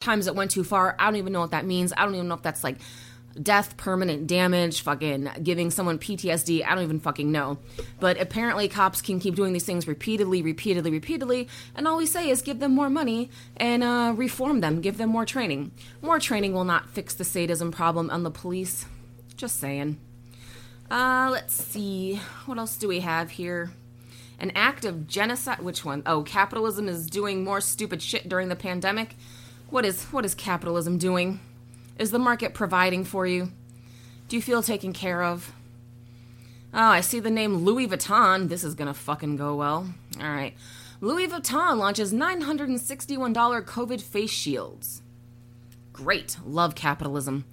times it went too far. I don't even know what that means. I don't even know if that's like death, permanent damage, fucking giving someone PTSD. I don't even fucking know. But apparently, cops can keep doing these things repeatedly, repeatedly, repeatedly. And all we say is give them more money and uh, reform them, give them more training. More training will not fix the sadism problem on the police. Just saying. Uh, let's see. What else do we have here? An act of genocide. Which one? Oh, capitalism is doing more stupid shit during the pandemic. What is what is capitalism doing? Is the market providing for you? Do you feel taken care of? Oh, I see the name Louis Vuitton. This is gonna fucking go well. All right. Louis Vuitton launches $961 COVID face shields. Great. Love capitalism.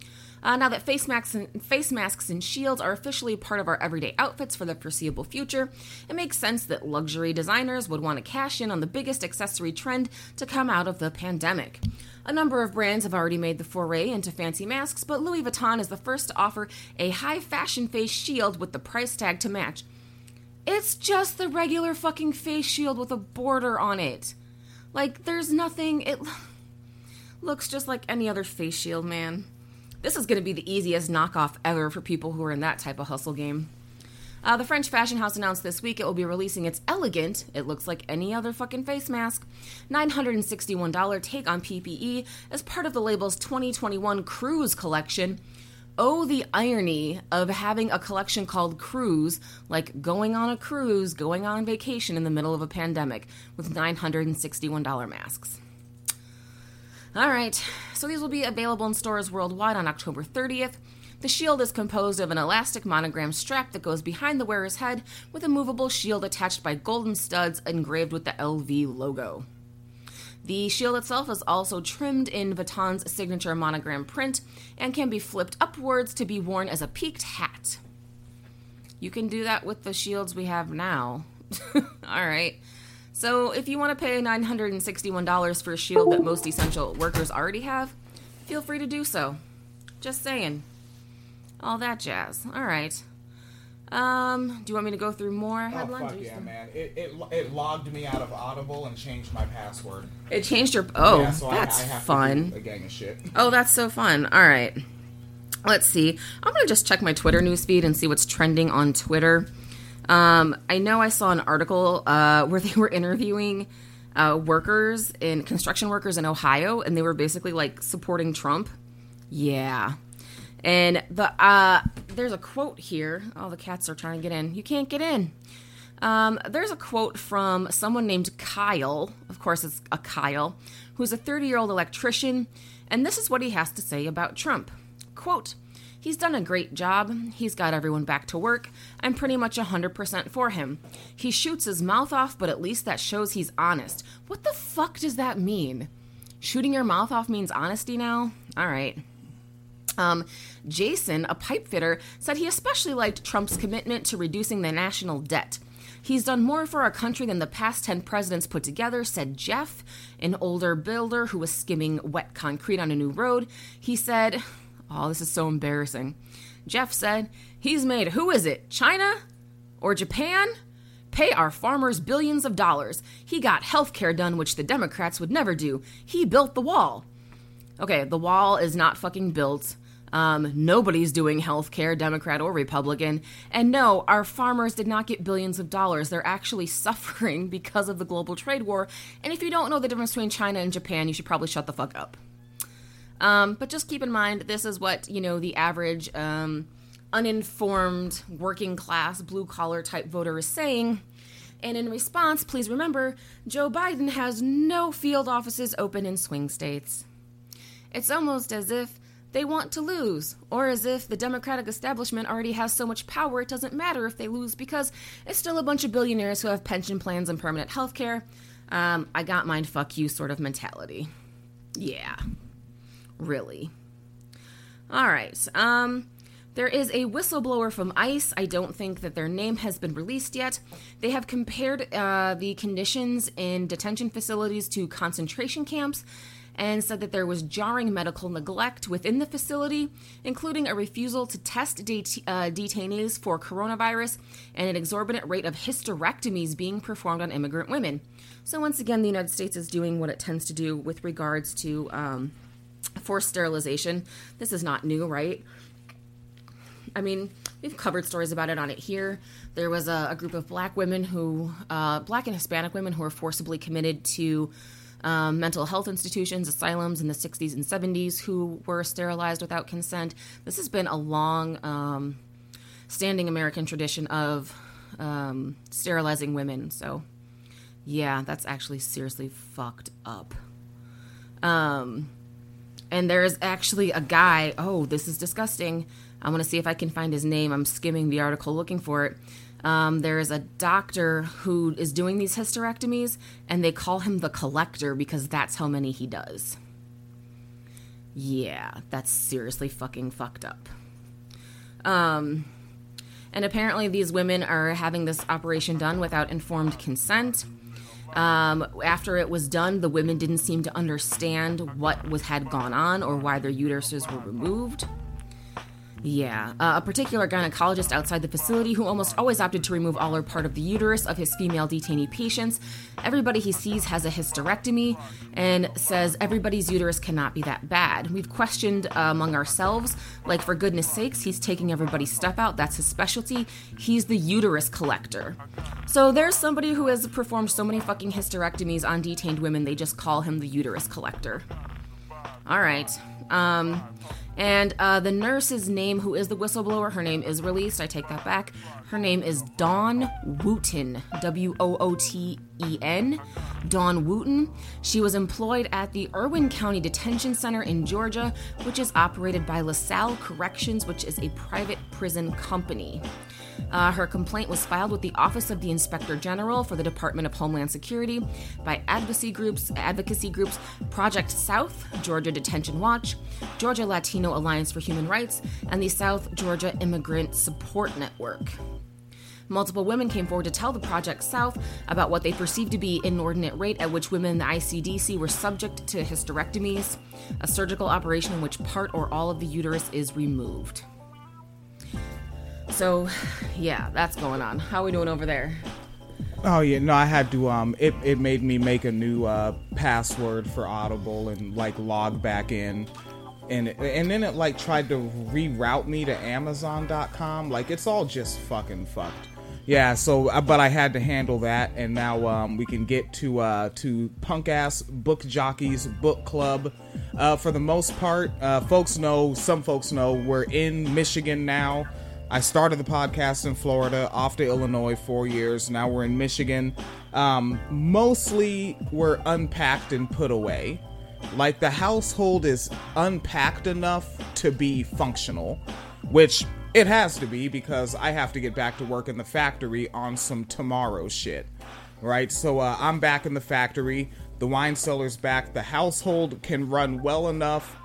Uh, now that face masks, and, face masks and shields are officially part of our everyday outfits for the foreseeable future, it makes sense that luxury designers would want to cash in on the biggest accessory trend to come out of the pandemic. A number of brands have already made the foray into fancy masks, but Louis Vuitton is the first to offer a high fashion face shield with the price tag to match. It's just the regular fucking face shield with a border on it. Like, there's nothing. It looks just like any other face shield, man. This is going to be the easiest knockoff ever for people who are in that type of hustle game. Uh, the French fashion house announced this week it will be releasing its elegant, it looks like any other fucking face mask, $961 take on PPE as part of the label's 2021 Cruise collection. Oh, the irony of having a collection called Cruise, like going on a cruise, going on vacation in the middle of a pandemic, with $961 masks. All right, so these will be available in stores worldwide on October 30th. The shield is composed of an elastic monogram strap that goes behind the wearer's head with a movable shield attached by golden studs engraved with the LV logo. The shield itself is also trimmed in Vuitton's signature monogram print and can be flipped upwards to be worn as a peaked hat. You can do that with the shields we have now. All right. So, if you want to pay $961 for a shield that most essential workers already have, feel free to do so. Just saying. All that jazz. All right. Um, do you want me to go through more headlines? Oh, fuck yeah, man. It, it, it logged me out of Audible and changed my password. It changed your. Oh, yeah, so that's I, I have fun. A gang of shit. Oh, that's so fun. All right. Let's see. I'm going to just check my Twitter newsfeed and see what's trending on Twitter. Um, I know I saw an article uh, where they were interviewing uh, workers in construction workers in Ohio, and they were basically like supporting Trump. Yeah. And the uh, there's a quote here. Oh, the cats are trying to get in. You can't get in. Um, there's a quote from someone named Kyle. Of course, it's a Kyle, who's a 30 year old electrician, and this is what he has to say about Trump. Quote, He's done a great job. He's got everyone back to work. I'm pretty much 100% for him. He shoots his mouth off, but at least that shows he's honest. What the fuck does that mean? Shooting your mouth off means honesty now? All right. Um, Jason, a pipe fitter, said he especially liked Trump's commitment to reducing the national debt. He's done more for our country than the past 10 presidents put together, said Jeff, an older builder who was skimming wet concrete on a new road. He said, Oh, this is so embarrassing. Jeff said, He's made, who is it, China or Japan? Pay our farmers billions of dollars. He got health care done, which the Democrats would never do. He built the wall. Okay, the wall is not fucking built. Um, nobody's doing health care, Democrat or Republican. And no, our farmers did not get billions of dollars. They're actually suffering because of the global trade war. And if you don't know the difference between China and Japan, you should probably shut the fuck up. Um, but just keep in mind, this is what, you know, the average um, uninformed, working class, blue collar type voter is saying. And in response, please remember Joe Biden has no field offices open in swing states. It's almost as if they want to lose, or as if the Democratic establishment already has so much power it doesn't matter if they lose because it's still a bunch of billionaires who have pension plans and permanent health care. Um, I got mine, fuck you sort of mentality. Yeah. Really. All right. Um, there is a whistleblower from ICE. I don't think that their name has been released yet. They have compared uh, the conditions in detention facilities to concentration camps, and said that there was jarring medical neglect within the facility, including a refusal to test det- uh, detainees for coronavirus and an exorbitant rate of hysterectomies being performed on immigrant women. So, once again, the United States is doing what it tends to do with regards to um, forced sterilization. This is not new, right? I mean, we've covered stories about it on it here. There was a, a group of black women who, uh, black and Hispanic women who were forcibly committed to um, mental health institutions, asylums in the 60s and 70s who were sterilized without consent. This has been a long um, standing American tradition of um, sterilizing women. So, yeah, that's actually seriously fucked up. Um, and there's actually a guy, oh, this is disgusting. I want to see if I can find his name. I'm skimming the article looking for it. Um, there is a doctor who is doing these hysterectomies, and they call him the collector because that's how many he does. Yeah, that's seriously fucking fucked up. Um, and apparently, these women are having this operation done without informed consent. Um, after it was done, the women didn't seem to understand what was had gone on or why their uteruses were removed. Yeah, uh, a particular gynecologist outside the facility who almost always opted to remove all or part of the uterus of his female detainee patients. Everybody he sees has a hysterectomy and says everybody's uterus cannot be that bad. We've questioned uh, among ourselves, like, for goodness sakes, he's taking everybody's stuff out. That's his specialty. He's the uterus collector. So there's somebody who has performed so many fucking hysterectomies on detained women, they just call him the uterus collector. All right. Um, and uh, the nurse's name, who is the whistleblower, her name is released. I take that back. Her name is Dawn Wooten, W O O T E N. Dawn Wooten. She was employed at the Irwin County Detention Center in Georgia, which is operated by LaSalle Corrections, which is a private prison company. Uh, her complaint was filed with the Office of the Inspector General for the Department of Homeland Security by advocacy groups, advocacy groups Project South, Georgia Detention Watch, Georgia Latino Alliance for Human Rights, and the South Georgia Immigrant Support Network. Multiple women came forward to tell the Project South about what they perceived to be inordinate rate at which women in the ICDC were subject to hysterectomies, a surgical operation in which part or all of the uterus is removed. So, yeah, that's going on. How are we doing over there? Oh yeah, no, I had to. Um, it it made me make a new uh, password for Audible and like log back in, and and then it like tried to reroute me to Amazon.com. Like it's all just fucking fucked. Yeah, so uh, but I had to handle that, and now um, we can get to uh, to punk ass book jockeys book club. Uh, for the most part, uh, folks know some folks know we're in Michigan now. I started the podcast in Florida, off to Illinois four years. Now we're in Michigan. Um, mostly we're unpacked and put away. Like the household is unpacked enough to be functional, which it has to be because I have to get back to work in the factory on some tomorrow shit. Right? So uh, I'm back in the factory. The wine cellar's back. The household can run well enough.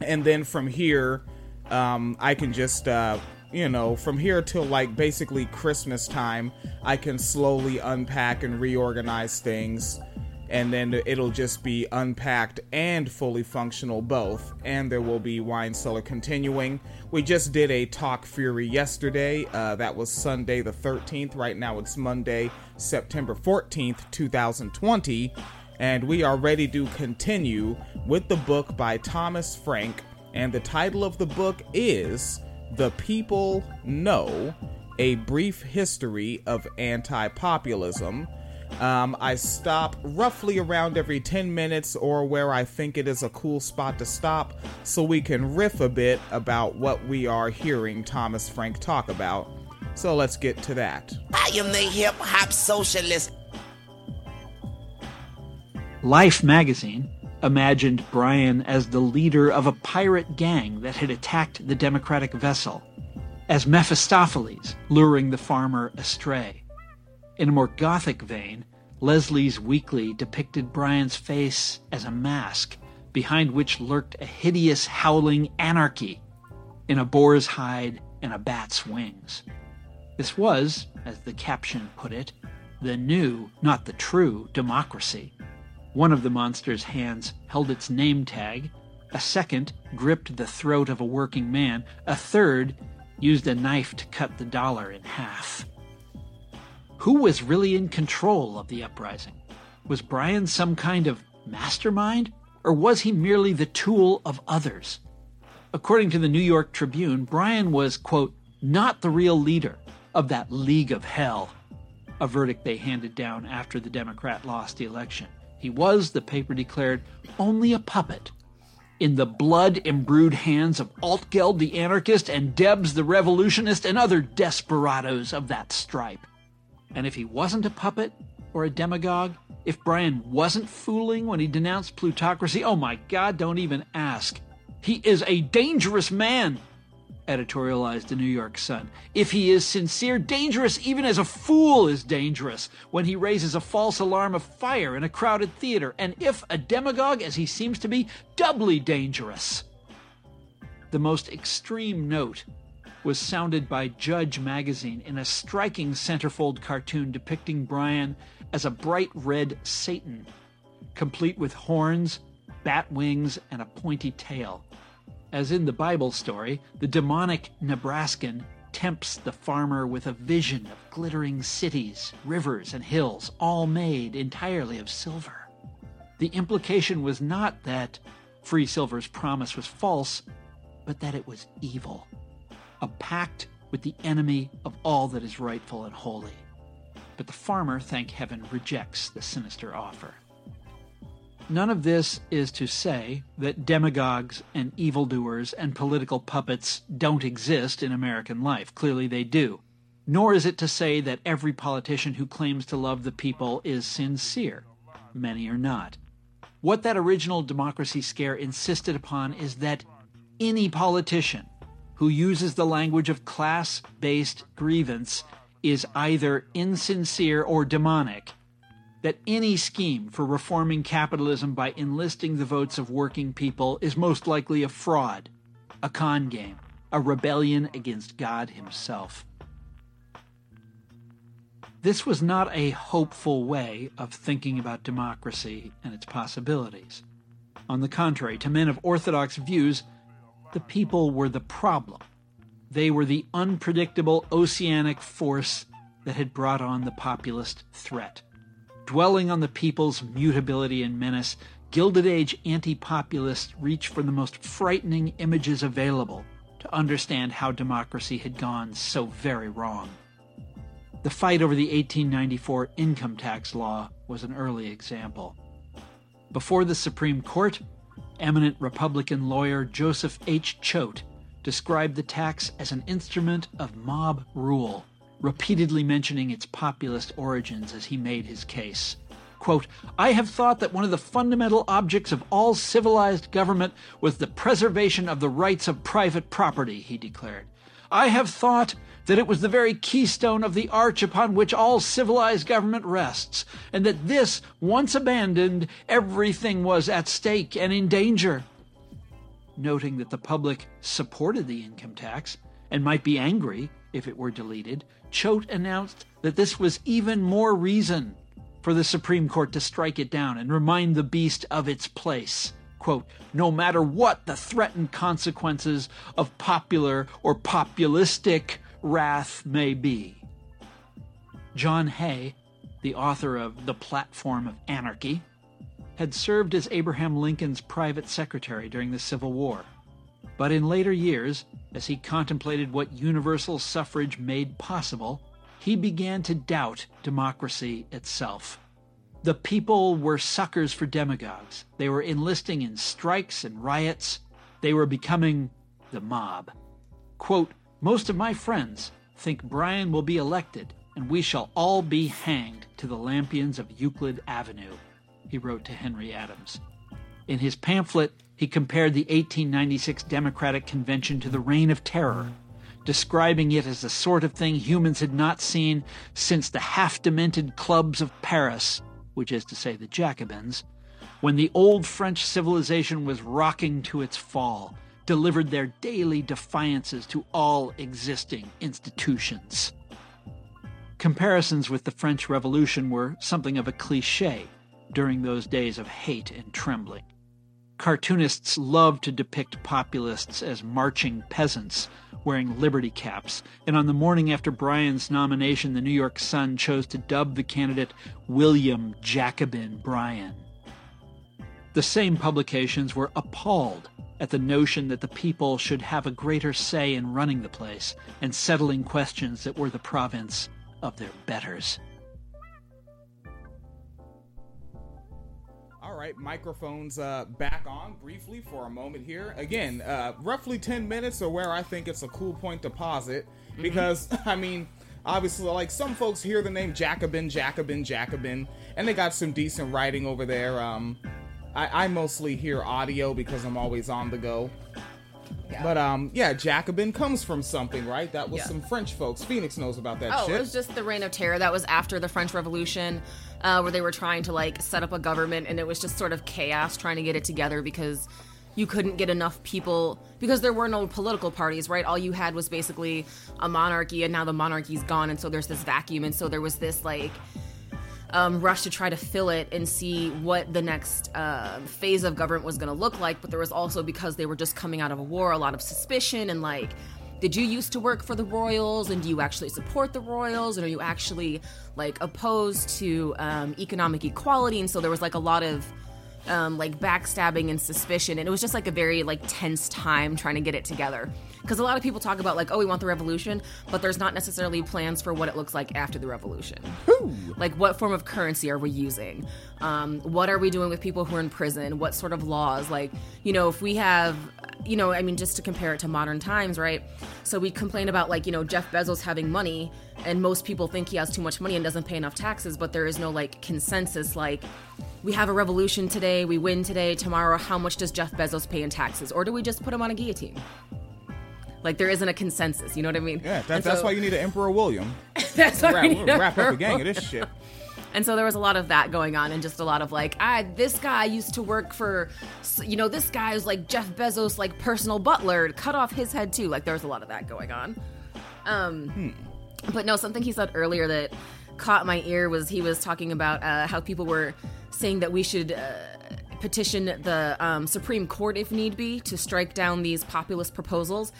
And then from here, um, I can just, uh, you know, from here till like basically Christmas time, I can slowly unpack and reorganize things. And then it'll just be unpacked and fully functional both. And there will be Wine Cellar continuing. We just did a Talk Fury yesterday. Uh, that was Sunday the 13th. Right now it's Monday, September 14th, 2020. And we are ready to continue with the book by Thomas Frank and the title of the book is The People No A Brief History of Anti Populism. Um, I stop roughly around every 10 minutes or where I think it is a cool spot to stop so we can riff a bit about what we are hearing Thomas Frank talk about. So let's get to that. I am the hip hop socialist. Life magazine imagined Bryan as the leader of a pirate gang that had attacked the Democratic vessel, as Mephistopheles luring the farmer astray. In a more gothic vein, Leslie's Weekly depicted Bryan's face as a mask behind which lurked a hideous howling anarchy in a boar's hide and a bat's wings. This was, as the caption put it, the new, not the true, democracy. One of the monster's hands held its name tag, a second gripped the throat of a working man, a third used a knife to cut the dollar in half. Who was really in control of the uprising? Was Bryan some kind of mastermind, or was he merely the tool of others? According to the New York Tribune, Bryan was, quote, not the real leader of that League of Hell, a verdict they handed down after the Democrat lost the election. He was, the paper declared, only a puppet in the blood imbrued hands of Altgeld the anarchist and Debs the revolutionist and other desperados of that stripe. And if he wasn't a puppet or a demagogue, if Bryan wasn't fooling when he denounced plutocracy, oh my God, don't even ask. He is a dangerous man, editorialized the New York Sun. If he is sincere, dangerous even as a fool is dangerous when he raises a false alarm of fire in a crowded theater, and if a demagogue, as he seems to be, doubly dangerous. The most extreme note was sounded by Judge magazine in a striking centerfold cartoon depicting Bryan as a bright red Satan, complete with horns, bat wings, and a pointy tail. As in the Bible story, the demonic Nebraskan tempts the farmer with a vision of glittering cities, rivers, and hills, all made entirely of silver. The implication was not that Free Silver's promise was false, but that it was evil a pact with the enemy of all that is rightful and holy. But the farmer, thank heaven, rejects the sinister offer. None of this is to say that demagogues and evildoers and political puppets don't exist in American life. Clearly they do. Nor is it to say that every politician who claims to love the people is sincere. Many are not. What that original democracy scare insisted upon is that any politician who uses the language of class based grievance is either insincere or demonic. That any scheme for reforming capitalism by enlisting the votes of working people is most likely a fraud, a con game, a rebellion against God Himself. This was not a hopeful way of thinking about democracy and its possibilities. On the contrary, to men of orthodox views, the people were the problem. They were the unpredictable oceanic force that had brought on the populist threat. Dwelling on the people's mutability and menace, Gilded Age anti populists reached for the most frightening images available to understand how democracy had gone so very wrong. The fight over the 1894 income tax law was an early example. Before the Supreme Court, eminent Republican lawyer Joseph H. Choate described the tax as an instrument of mob rule, repeatedly mentioning its populist origins as he made his case. Quote, I have thought that one of the fundamental objects of all civilized government was the preservation of the rights of private property, he declared. I have thought that it was the very keystone of the arch upon which all civilized government rests, and that this, once abandoned, everything was at stake and in danger. Noting that the public supported the income tax and might be angry if it were deleted, Choate announced that this was even more reason for the Supreme Court to strike it down and remind the beast of its place. Quote, no matter what the threatened consequences of popular or populistic wrath may be. John Hay, the author of The Platform of Anarchy, had served as Abraham Lincoln's private secretary during the Civil War. But in later years, as he contemplated what universal suffrage made possible, he began to doubt democracy itself. The people were suckers for demagogues. They were enlisting in strikes and riots. They were becoming the mob. Quote, most of my friends think Bryan will be elected and we shall all be hanged to the lampions of Euclid Avenue, he wrote to Henry Adams. In his pamphlet, he compared the 1896 Democratic Convention to the Reign of Terror, describing it as the sort of thing humans had not seen since the half demented clubs of Paris, which is to say the Jacobins, when the old French civilization was rocking to its fall delivered their daily defiances to all existing institutions. Comparisons with the French Revolution were something of a cliche, during those days of hate and trembling. Cartoonists loved to depict populists as marching peasants wearing liberty caps, and on the morning after Bryan's nomination, the New York Sun chose to dub the candidate William Jacobin Bryan. The same publications were appalled at the notion that the people should have a greater say in running the place and settling questions that were the province of their betters. Right, microphones uh, back on briefly for a moment here. Again, uh, roughly 10 minutes are where I think it's a cool point to pause it. Because, I mean, obviously, like some folks hear the name Jacobin, Jacobin, Jacobin, and they got some decent writing over there. Um, I, I mostly hear audio because I'm always on the go. But um, yeah, Jacobin comes from something, right? That was Yeah. some French folks. Phoenix knows about that Oh, shit. it was just the Reign of Terror. That was after the French Revolution, uh, where they were trying to like set up a government, and it was just sort of chaos trying to get it together because you couldn't get enough people because there were no political parties, right? All you had was basically a monarchy, and now the monarchy's gone, and so there's this vacuum, and so there was this like um, rush to try to fill it and see what the next uh, phase of government was going to look like. But there was also because they were just coming out of a war, a lot of suspicion and like, did you used to work for the royals and do you actually support the royals and are you actually like opposed to um, economic equality? And so there was like a lot of um, like backstabbing and suspicion, and it was just like a very like tense time trying to get it together. Because a lot of people talk about like, oh, we want the revolution, but there's not necessarily plans for what it looks like after the revolution. Like, what form of currency are we using? Um, what are we doing with people who are in prison? What sort of laws? Like, you know, if we have, you know, I mean, just to compare it to modern times, right? So we complain about like, you know, Jeff Bezos having money, and most people think he has too much money and doesn't pay enough taxes, but there is no like consensus like, we have a revolution today, we win today, tomorrow, how much does Jeff Bezos pay in taxes? Or do we just put him on a guillotine? Like there isn't a consensus, you know what I mean? yeah, that, And that's so- why you need an Emperor William. that's why Wrap, we need wrap up a gang of this shit. and so there was a lot of that going on, and just a lot of like, ah, this guy used to work for, you know, this guy is like Jeff Bezos' like personal butler, cut off his head too. Like there was a lot of that going on. Um, but no, something he said earlier that caught my ear was he was talking about uh, how people were saying that we should. Uh, petition the um, Supreme Court if need be to strike down these populist proposals,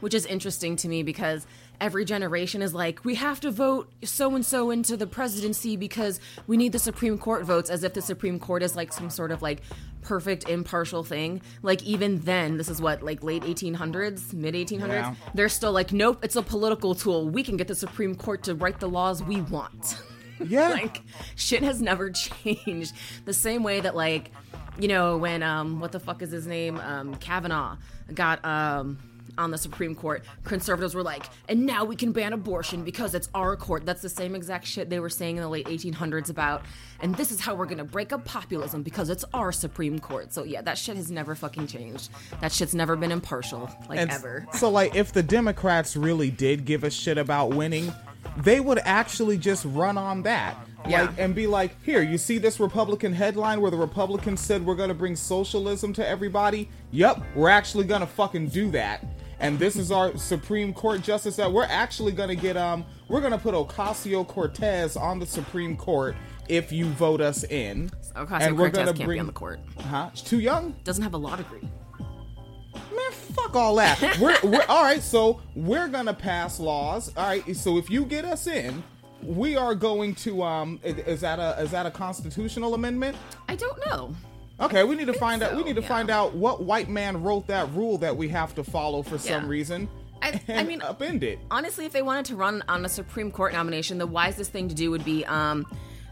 which is interesting to me because every generation is like, we have to vote so and so into the presidency because we need the Supreme Court votes, as if the Supreme Court is like some sort of like perfect impartial thing. Like even then, this is what like late 1800s, mid 1800s. Yeah. They're still like, nope, it's a political tool. We can get the Supreme Court to write the laws we want. Yeah. like shit has never changed the same way that like you know when um what the fuck is his name um kavanaugh got um on the supreme court conservatives were like and now we can ban abortion because it's our court that's the same exact shit they were saying in the late 1800s about and this is how we're gonna break up populism because it's our supreme court so yeah that shit has never fucking changed that shit's never been impartial like And ever So, like, if the Democrats really did give a shit about winning, they would actually just run on that. Yeah. Like, and be like, here, you see this Republican headline where the Republicans said we're gonna bring socialism to everybody? Yep, we're actually gonna fucking do that. And this is our Supreme Court justice that we're actually gonna get, um, we're gonna put Ocasio Cortez on the Supreme Court if you vote us in. ocasio-cortez can't be on the court Uh Huh? She's too young? doesn't have a law degree Man, fuck all that. We're, we're all right. So we're gonna pass laws. All right. So if you get us in, we are going to. Um, is that a is that a constitutional amendment? i don't know Okay, we need to find out. We need to yeah. find out what white man wrote that rule that we have to follow for some reason. I- I mean- upend it. honestly, if they wanted to run on a Supreme Court nomination, the wisest thing to do would be um,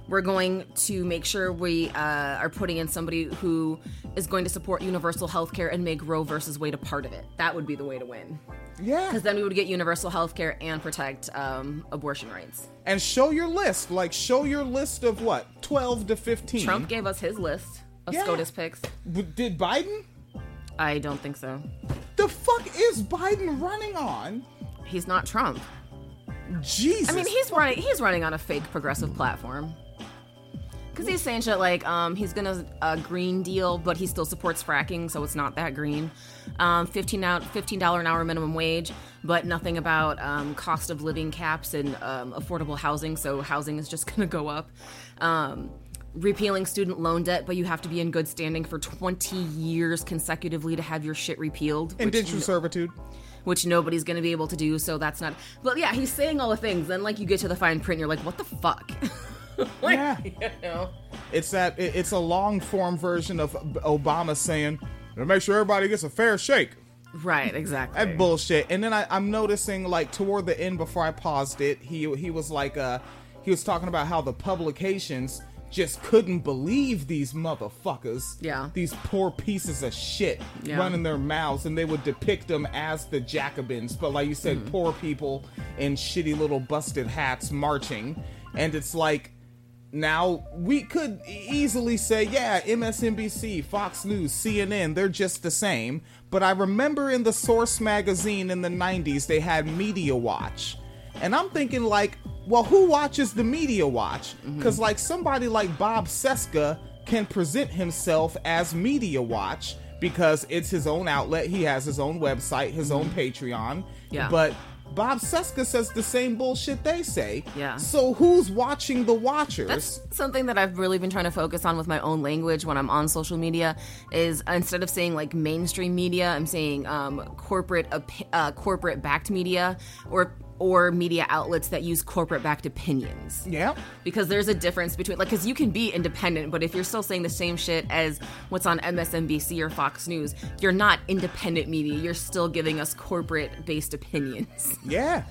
we're going to make sure we uh, are putting in somebody who is going to support universal health care and make Roe versus Wade a part of it. That would be the way to win. Yeah. Because then we would get universal health care and protect um, abortion rights. And show your list. Like show your list of what twelve to fifteen. Trump gave us his list of Yeah. SCOTUS picks. Did Biden? I don't think so. The fuck is Biden running on? He's not Trump. Jesus. I mean, he's running. He's running on a fake progressive platform. Because he's saying shit like um, he's gonna uh, green deal, but he still supports fracking, so it's not that green. Um, fifteen out fifteen dollar an hour minimum wage, but nothing about um, cost of living caps and um, affordable housing. So housing is just gonna go up. Repealing student loan debt, but you have to be in good standing for 20 years consecutively to have your shit repealed. which Indentured servitude. which nobody's going to be able to do. So that's not. But yeah, he's saying all the things. Then like you get to the fine print, and you're like, what the fuck? like, Yeah. You know? It's that it- it's a long form version of Obama saying, "To make sure everybody gets a fair shake." Right. Exactly. That bullshit. And then I, I'm noticing like toward the end before I paused it, he he was like uh he was talking about how the publications just couldn't believe these motherfuckers. Yeah. These poor pieces of shit Yeah. running their mouths and they would depict them as the Jacobins, but like you said, Mm-hmm. poor people in shitty little busted hats marching. And it's like now we could easily say, yeah, MSNBC, Fox News, CNN, they're just the same. But I remember in the Source magazine in the 90s, they had Media Watch. And I'm thinking, like, well, who watches the Media Watch? Because, like, somebody like Bob Cesca can present himself as Media Watch because it's his own outlet. He has his own website, his own Patreon. Yeah. But Bob Cesca says the same bullshit they say. Yeah. So who's watching the watchers? That's something that I've really been trying to focus on with my own language when I'm on social media. Is instead of saying like mainstream media, I'm saying um, corporate uh, corporate backed media or or media outlets that use corporate backed opinions. yeah. because there's a difference between like because you can be independent but if you're still saying the same shit as what's on msnbc or fox news you're not independent media you're still giving us corporate based opinions Yeah.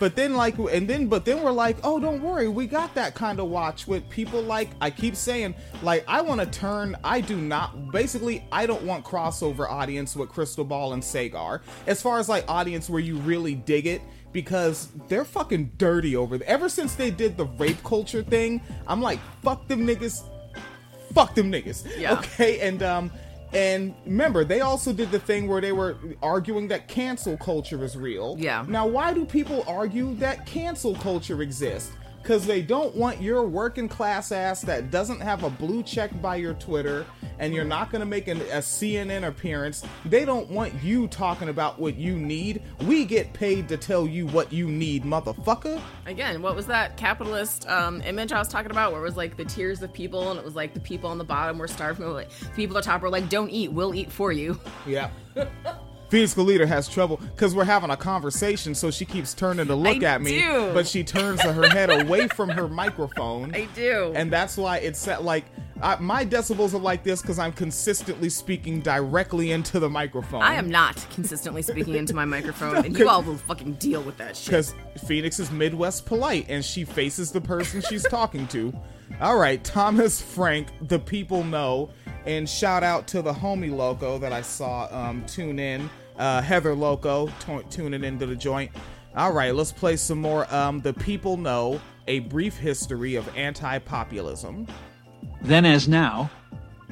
But then like and then but then we're like, "Oh, don't worry. We got that kind of watch with people like I keep saying like I want to turn I do not basically I don't want crossover audience with Krystal Ball and Saagar. As far as like audience where you really dig it because they're fucking dirty over there. Ever since they did the rape culture thing, I'm like, "Fuck them niggas. Fuck them niggas." Yeah. Okay? And um and remember, they also did the thing where they were arguing that cancel culture is real. Yeah. Now, why do people argue that cancel culture exists? Because they don't want your working class ass that doesn't have a blue check by your Twitter and you're not going to make an, a CNN appearance. They don't want you talking about what you need. We get paid to tell you what you need, motherfucker. again what was that capitalist um, image i was talking about where it was like the tiers of people and it was like the people on the bottom were starving like, the people at the top were like don't eat we'll eat for you Yeah. Physical leader has trouble because we're having a conversation, so she keeps turning to look I at me, do. but she turns her head away from her microphone. i do and that's why it's set like I, my decibels are like this because I'm consistently speaking directly into the microphone. I am not consistently speaking into my microphone, and you all will fucking deal with that shit. because Phoenix is Midwest polite and she faces the person she's talking to. All right, Thomas Frank, the people no, and shout out to the homie loco that I saw um, tune in, uh, Heather Loco t- tuning into the joint. All right, let's play some more. Um, the people no a brief history of anti-populism. Then, as now,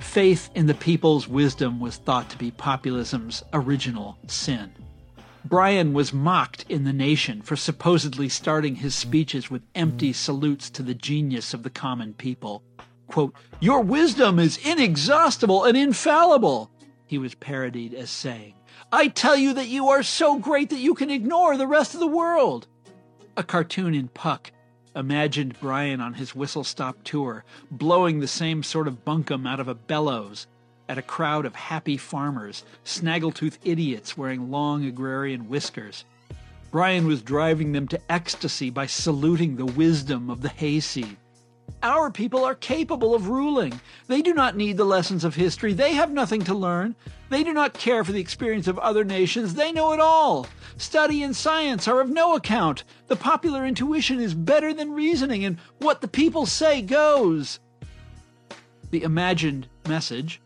faith in the people's wisdom was thought to be populism's original sin. Bryan was mocked in the nation for supposedly starting his speeches with empty salutes to the genius of the common people. Quote, Your wisdom is inexhaustible and infallible, he was parodied as saying. I tell you that you are so great that you can ignore the rest of the world. A cartoon in Puck imagined Bryan on his whistle stop tour, blowing the same sort of bunkum out of a bellows at a crowd of happy farmers, snaggletooth idiots wearing long agrarian whiskers. Bryan was driving them to ecstasy by saluting the wisdom of the hayseed. Our people are capable of ruling. They do not need the lessons of history. They have nothing to learn. They do not care for the experience of other nations. They know it all. Study and science are of no account. The popular intuition is better than reasoning, and what the people say goes. The imagined message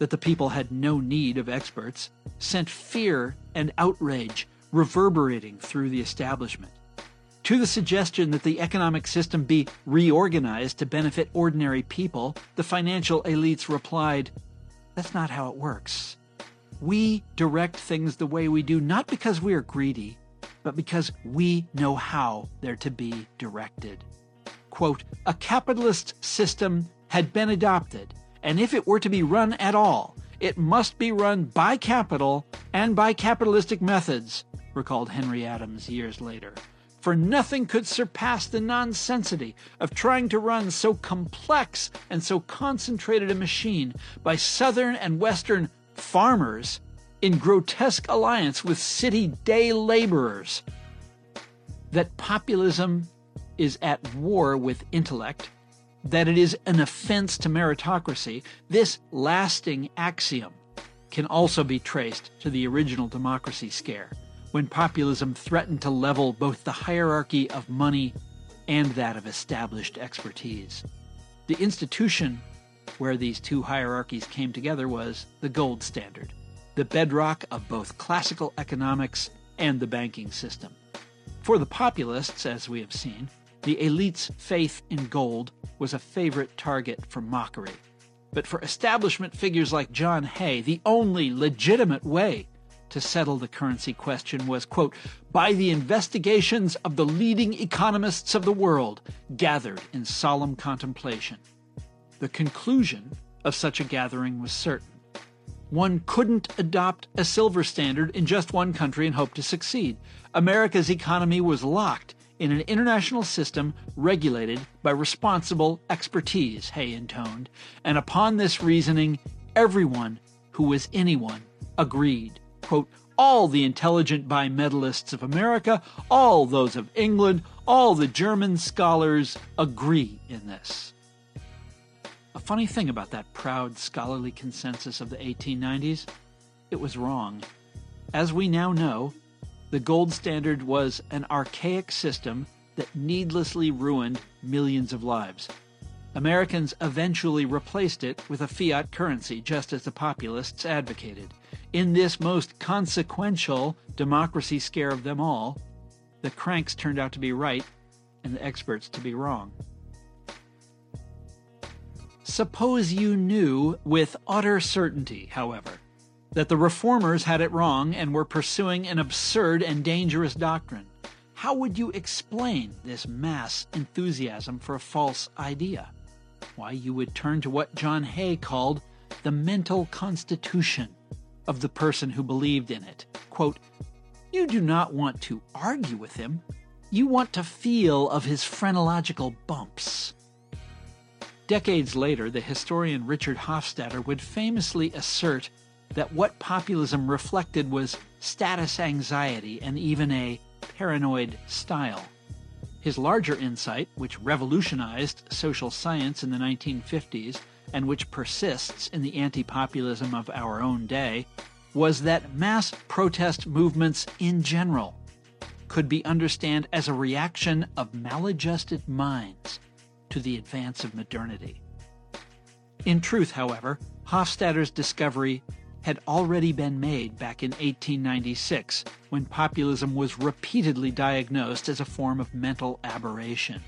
that the people had no need of experts sent fear and outrage reverberating through the establishment. To the suggestion that the economic system be reorganized to benefit ordinary people, the financial elites replied, That's not how it works. We direct things the way we do not because we are greedy, but because we know how they're to be directed. Quote, a capitalist system had been adopted, and if it were to be run at all, it must be run by capital and by capitalistic methods, recalled Henry Adams years later. for nothing could surpass the nonsensity of trying to run so complex and so concentrated a machine by Southern and Western farmers in grotesque alliance with city day laborers. That populism is at war with intellect, that it is an offense to meritocracy, this lasting axiom can also be traced to the original democracy scare, when populism threatened to level both the hierarchy of money and that of established expertise. The institution where these two hierarchies came together was the gold standard, the bedrock of both classical economics and the banking system. For the populists, as we have seen, the elite's faith in gold was a favorite target for mockery. But for establishment figures like John Hay, the only legitimate way to settle the currency question was, quote, by the investigations of the leading economists of the world gathered in solemn contemplation. The conclusion of such a gathering was certain. One couldn't adopt a silver standard in just one country and hope to succeed. America's economy was locked in an international system regulated by responsible expertise, Hay intoned, and upon this reasoning, everyone who was anyone agreed. Quote, all the intelligent bimetallists of America, all those of England, all the German scholars agree in this. A funny thing about that proud scholarly consensus of the 1890s, it was wrong. As we now know, the gold standard was an archaic system that needlessly ruined millions of lives. Americans eventually replaced it with a fiat currency, just as the populists advocated. In this most consequential democracy scare of them all, the cranks turned out to be right and the experts to be wrong. Suppose you knew with utter certainty, however, that the reformers had it wrong and were pursuing an absurd and dangerous doctrine. How would you explain this mass enthusiasm for a false idea? Why, you would turn to what John Hay called the mental constitution of the person who believed in it. Quote, you do not want to argue with him. You want to feel of his phrenological bumps. Decades later, the historian Richard Hofstadter would famously assert that what populism reflected was status anxiety and even a paranoid style. His larger insight, which revolutionized social science in the 1950s and which persists in the anti populism of our own day, was that mass protest movements in general could be understood as a reaction of maladjusted minds to the advance of modernity. In truth, however, Hofstadter's discovery had already been made back in 1896 when populism was repeatedly diagnosed as a form of mental aberration.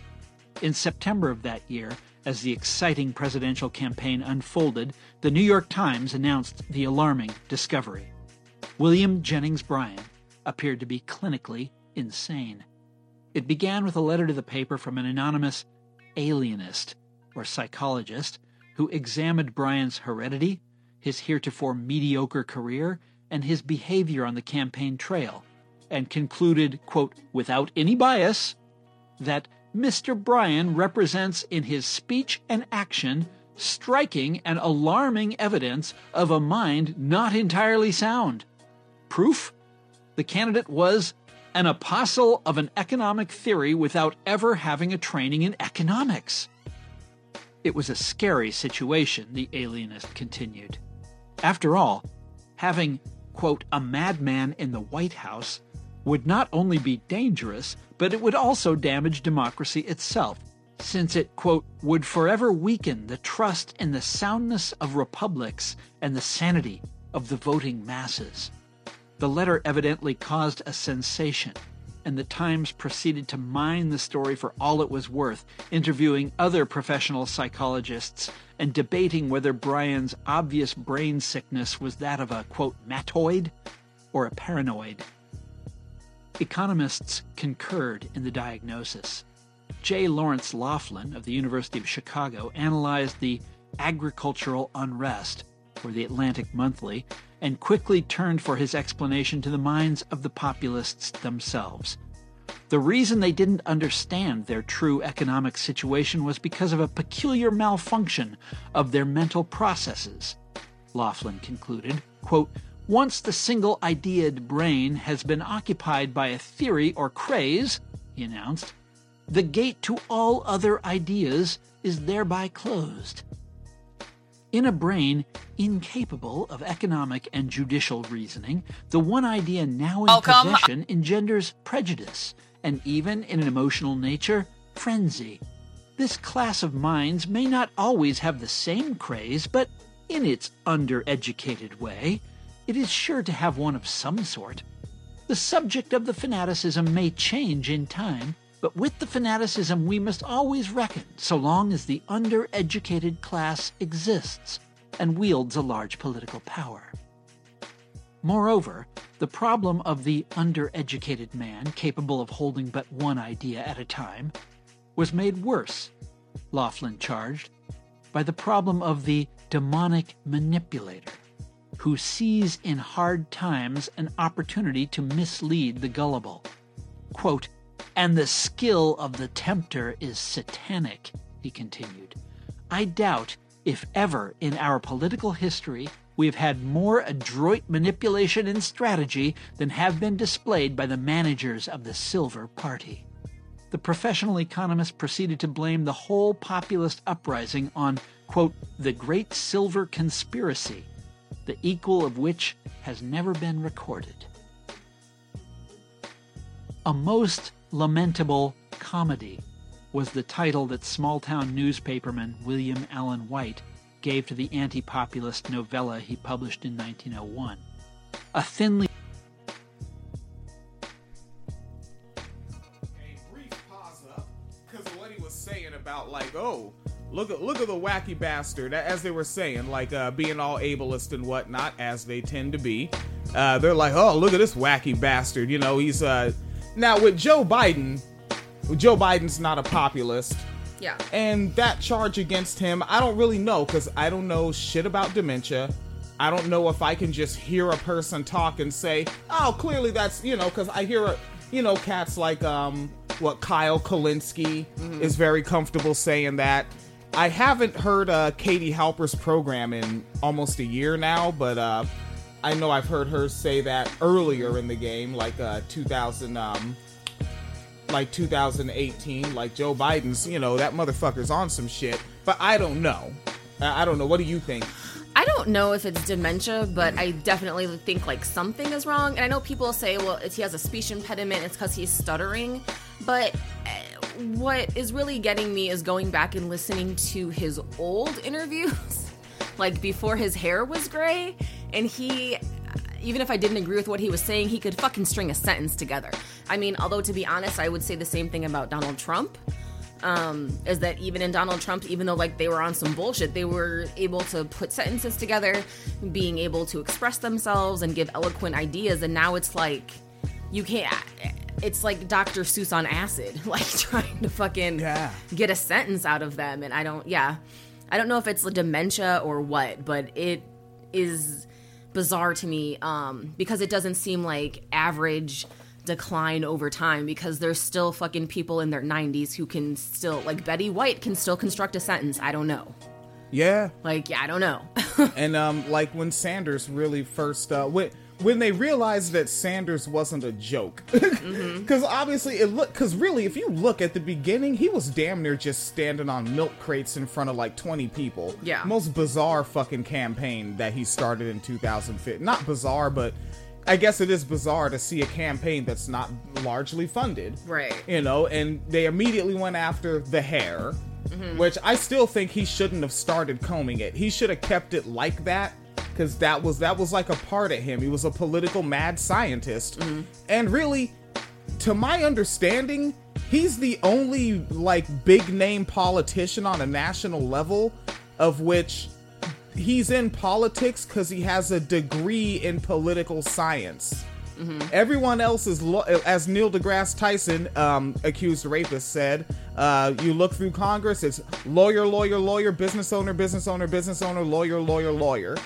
In September of that year, as the exciting presidential campaign unfolded, the New York Times announced the alarming discovery. William Jennings Bryan appeared to be clinically insane. It began with a letter to the paper from an anonymous alienist or psychologist who examined Bryan's heredity, his heretofore mediocre career, and his behavior on the campaign trail, and concluded, quote, without any bias, that Mr. Bryan represents in his speech and action striking and alarming evidence of a mind not entirely sound. Proof? The candidate was an apostle of an economic theory without ever having a training in economics. It was a scary situation, the alienist continued. After all, having, quote, a madman in the White House would not only be dangerous, but it would also damage democracy itself, since it, quote, would forever weaken the trust in the soundness of republics and the sanity of the voting masses. The letter evidently caused a sensation and the Times proceeded to mine the story for all it was worth, interviewing other professional psychologists and debating whether Bryan's obvious brain sickness was that of a, quote, mattoid or a paranoid. Economists concurred in the diagnosis. J. Laurence Laughlin of the University of Chicago analyzed the agricultural unrest for the Atlantic Monthly and quickly turned for his explanation to the minds of the populists themselves. The reason they didn't understand their true economic situation was because of a peculiar malfunction of their mental processes. Laughlin concluded, quote, Once the single ideaed brain has been occupied by a theory or craze, he announced, the gate to all other ideas is thereby closed. In a brain incapable of economic and judicial reasoning, the one idea now in Welcome. possession engenders prejudice, and even in an emotional nature, frenzy. This class of minds may not always have the same craze, but in its undereducated way, it is sure to have one of some sort. The subject of the fanaticism may change in time, but with the fanaticism we must always reckon so long as the undereducated class exists and wields a large political power. Moreover, the problem of the undereducated man capable of holding but one idea at a time was made worse, Laughlin charged, by the problem of the demonic manipulator, who sees in hard times an opportunity to mislead the gullible. Quote, and the skill of the tempter is satanic, he continued. I doubt if ever in our political history we have had more adroit manipulation and strategy than have been displayed by the managers of the Silver Party. The professional economist proceeded to blame the whole populist uprising on, quote, the great silver conspiracy, the equal of which has never been recorded. A most lamentable comedy was the title that small town newspaperman William Allen White gave to the anti populist novella he published in 1901. A thinly a brief pause up because what he was saying about like, oh, look at look at the wacky bastard. As they were saying, like uh, being all ableist and whatnot, as they tend to be. Uh, they're like, oh, look at this wacky bastard. You know, he's uh now with Joe Biden. Joe Biden's not a populist. Yeah. And that charge against him, I don't really know because I don't know shit about dementia. I don't know if I can just hear a person talk and say, "Oh, clearly that's you know," because I hear, a, you know, cats like um, what Kyle Kulinski is very comfortable saying that. I haven't heard uh, Katie Halper's program in almost a year now, but uh, I know I've heard her say that earlier in the game, like uh, 2000. Um, like 2018, like Joe Biden's, you know, that motherfucker's on some shit. But I don't know. I don't know. What do you think? I don't know if it's dementia, but I definitely think like something is wrong. And I know people say, well, if he has a speech impediment, it's because he's stuttering. But uh, what is really getting me is going back and listening to his old interviews, like before his hair was gray. And he, even if I didn't agree with what he was saying, he could fucking string a sentence together. I mean, although to be honest, I would say the same thing about Donald Trump um, is that even in Donald Trump, even though like they were on some bullshit, they were able to put sentences together, being able to express themselves and give eloquent ideas. And now it's like you can't. It's like Dr. Seuss on acid, like trying to fucking Yeah. get a sentence out of them. And I don't. Yeah, I don't know if it's dementia or what, but it is bizarre to me um, because it doesn't seem like average decline over time because there's still fucking people in their 90s who can still like Betty White can still construct a sentence. I don't know. Yeah. Like yeah, I don't know. And um, like when Sanders really first uh, when they realized that Sanders wasn't a joke, mm-hmm. because obviously it looked because really if you look at the beginning, he was damn near just standing on milk crates in front of like twenty people. Yeah. Most bizarre fucking campaign that he started in 2005. Not bizarre, but. I guess it is bizarre to see a campaign that's not largely funded. Right. You know, and they immediately went after the hair, mm-hmm. which I still think he shouldn't have started combing it. He should have kept it like that because that was that was like a part of him. He was a political mad scientist, mm-hmm. and really, to my understanding, he's the only like big name politician on a national level of which he's in politics because he has a degree in political science. Everyone else is, lo- as Neil deGrasse Tyson, um, accused rapist, said, Uh, you look through Congress, it's lawyer, lawyer, lawyer, business owner, business owner, business owner, lawyer, lawyer, lawyer.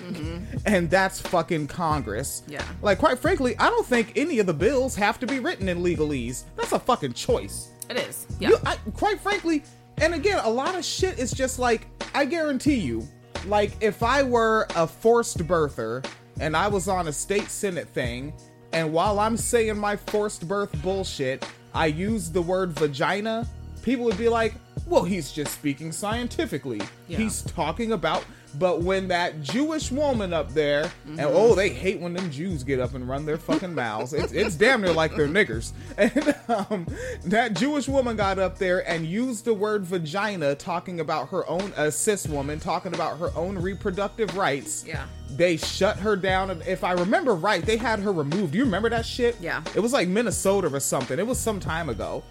And that's fucking Congress. Yeah. Like, quite frankly, I don't think any of the bills have to be written in legalese. That's a fucking choice. It is. Yeah. You, I, quite frankly, and again, a lot of shit is just like I guarantee you, like if I were a forced birther and I was on a state senate thing, and while I'm saying my forced birth bullshit, I use the word vagina, people would be like, "Well, he's just speaking scientifically. Yeah. He's talking about." But when that Jewish woman up there, and oh, they hate when them Jews get up and run their fucking mouths. It's, it's damn near like they're niggers. And um, that Jewish woman got up there and used the word vagina, talking about her own, a cis woman, talking about her own reproductive rights. Yeah. They shut her down. and If I remember right, they had her removed. Do you remember that shit? Yeah. It was like Minnesota or something. It was some time ago.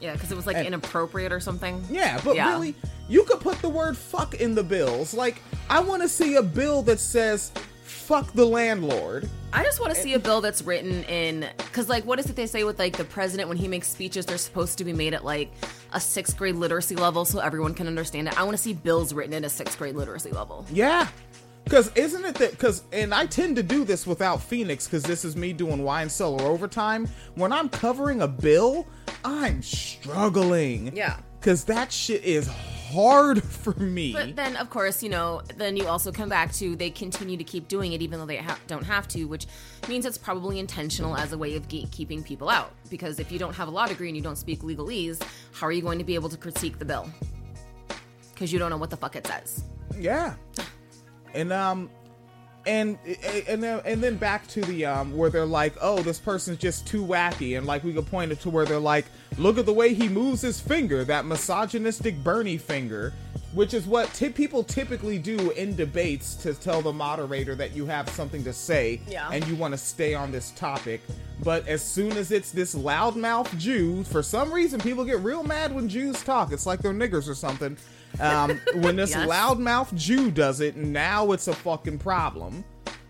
Yeah, because it was like And- inappropriate or something. Yeah, but Yeah. really, you could put the word fuck in the bills. Like, I want to see a bill that says fuck the landlord. I just want to eh, see a bill that's written in because, like, what is it they say with like the president when he makes speeches? They're supposed to be made at like a sixth grade literacy level so everyone can understand it. I want to see bills written at a sixth grade literacy level. Yeah. Because isn't it that, because, and I tend to do this without Phoenix because this is me doing wine cellar overtime. When I'm covering a bill, I'm struggling. Yeah. Because that shit is hard for me. But then, of course, you know, then you also come back to they continue to keep doing it even though they ha- don't have to, which means it's probably intentional as a way of gatekeeping people out. Because if you don't have a law degree and you don't speak legalese, how are you going to be able to critique the bill? Because you don't know what the fuck it says. Yeah. And um and and then and then back to the um where they're like, "Oh, this person's just too wacky." And like we could point it to where they're like, "Look at the way he moves his finger, that misogynistic Bernie finger." Which is what ti people typically do in debates to tell the moderator that you have something to say Yeah. and you want to stay on this topic. But as soon as it's this loudmouth Jew, for some reason people get real mad when Jews talk. It's like they're niggers or something. Um, when this Yes. loudmouth Jew does it, now it's a fucking problem,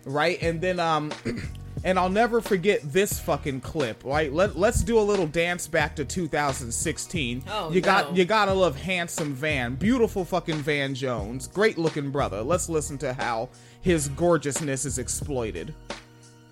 right? And then um, and I'll never forget this fucking clip. Right? Let Let's do a little dance back to 2016. Oh, you got no. you gotta love handsome Van, beautiful fucking Van Jones, great looking brother. Let's listen to how his gorgeousness is exploited.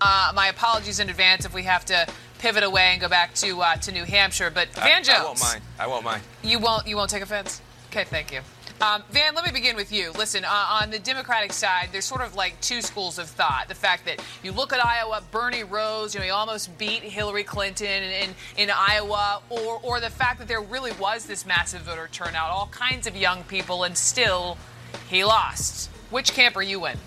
Uh, my apologies in advance if we have to pivot away and go back to uh, to New Hampshire. But Van Jones, I won't mind. I won't mind. You won't. You won't take offense. Okay, thank you. Um, Van, let me begin with you. Listen, uh, on the Democratic side, there's sort of like two schools of thought. The fact that you look at Iowa, Bernie Rose, you know, he almost beat Hillary Clinton in, in, in Iowa, or, or the fact that there really was this massive voter turnout, all kinds of young people, and still he lost. Which camp are you in?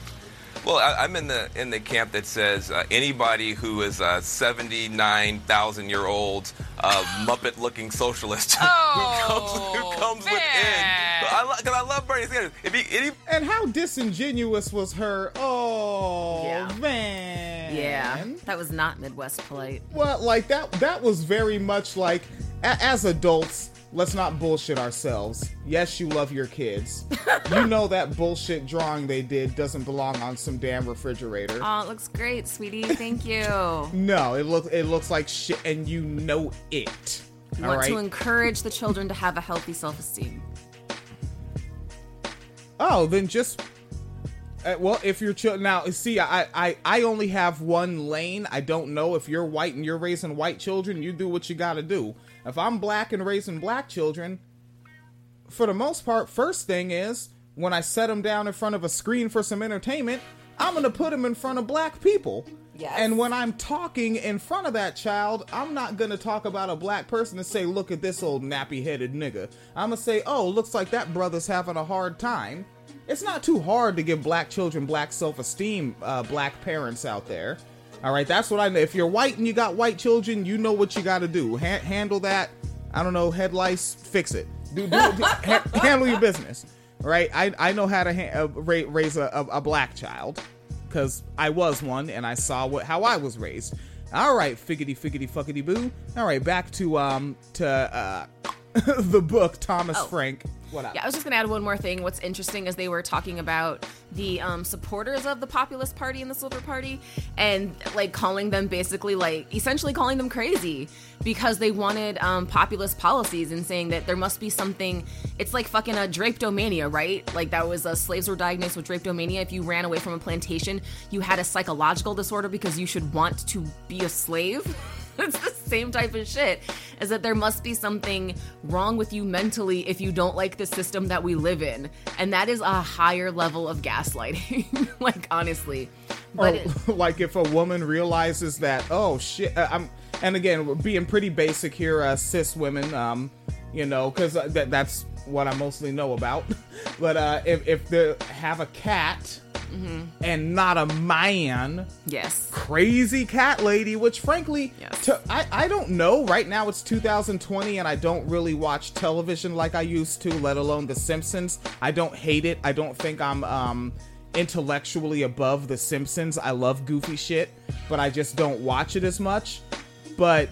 Well, I, I'm in the in the camp that says uh, anybody who is a 79,000 year old uh, Muppet looking socialist Oh, who comes, who comes within. man. I, lo- 'cause I love Bernie Sanders. If he, any, And how disingenuous was her? Oh, Yeah. Van. Yeah, that was not Midwest polite. Well, like that. That was very much like, a- as adults, let's not bullshit ourselves. Yes, you love your kids. you know that bullshit drawing they did doesn't belong on some damn refrigerator. Oh, it looks great, sweetie. Thank you. no, it looks it looks like shit, and you know it. You All want right. to encourage the children to have a healthy self-esteem. Oh, then just. Uh, well, if you're chill now, see, I, I I only have one lane. I don't know if you're white and you're raising white children. You do what you got to do. If I'm black and raising black children, for the most part, first thing is when I set them down in front of a screen for some entertainment, I'm gonna put them in front of black people. Yes. And when I'm talking in front of that child, I'm not gonna talk about a black person and say, "Look at this old nappy-headed nigga." I'm gonna say, "Oh, looks like that brother's having a hard time." It's not too hard to give black children black self-esteem, uh, black parents out there. All right, that's what I know. If you're white and you got white children, you know what you got to do. Ha- handle that. I don't know, head lice, fix it. Do, do, ha- handle your business. Right? I, I know how to ha- uh, raise a, a, a black child because I was one and I saw what how I was raised. All right, figgity figgity fuckity boo. All right, back to um to uh the book Thomas Oh. Frank. What up? Yeah, I was just gonna add one more thing. What's interesting is they were talking about the um, supporters of the Populist Party and the Silver Party, and like calling them basically like essentially calling them crazy because they wanted um, populist policies and saying that there must be something. It's like fucking a drapetomania, right? Like that was uh, slaves were diagnosed with drapetomania. If you ran away from a plantation, you had a psychological disorder because you should want to be a slave. it's the same type of shit is that there must be something wrong with you mentally if you don't like the system that we live in. And that is a higher level of gaslighting like honestly. But it- like if a woman realizes that oh shit uh, i'm and again being pretty basic here uh, cis women um you know because that, that's what i mostly know about. But uh if, if they have a cat Mm-hmm. and not a man. Yes. Crazy cat lady which frankly Yes. to, I, I don't know. Right now it's 2020 and i don't really watch television like i used to let alone the simpsons. I don't hate it. I don't think i'm um intellectually above the simpsons. I love goofy shit but i just don't watch it as much. But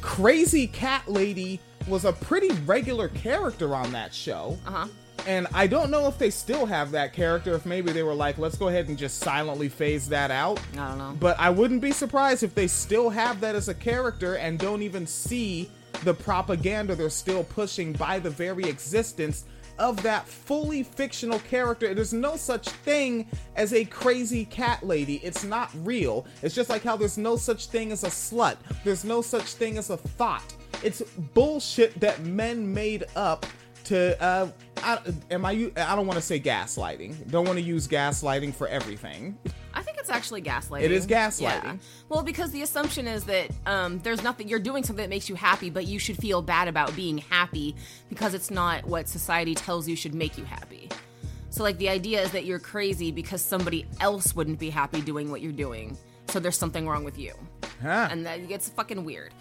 crazy cat lady was a pretty regular character on that show uh-huh and I don't know if they still have that character, if maybe they were like, let's go ahead and just silently phase that out. I don't know. But I wouldn't be surprised if they still have that as a character and don't even see the propaganda they're still pushing by the very existence of that fully fictional character. There's no such thing as a crazy cat lady. It's not real. It's just like how there's no such thing as a slut. There's no such thing as a thought. It's bullshit that men made up to uh I, am I I don't want to say gaslighting. Don't want to use gaslighting for everything. I think it's actually gaslighting. It is gaslighting. Yeah. Well, because the assumption is that um, there's nothing you're doing something that makes you happy, but you should feel bad about being happy because it's not what society tells you should make you happy. So, like, the idea is that you're crazy because somebody else wouldn't be happy doing what you're doing. So there's something wrong with you, Huh. and that gets fucking weird.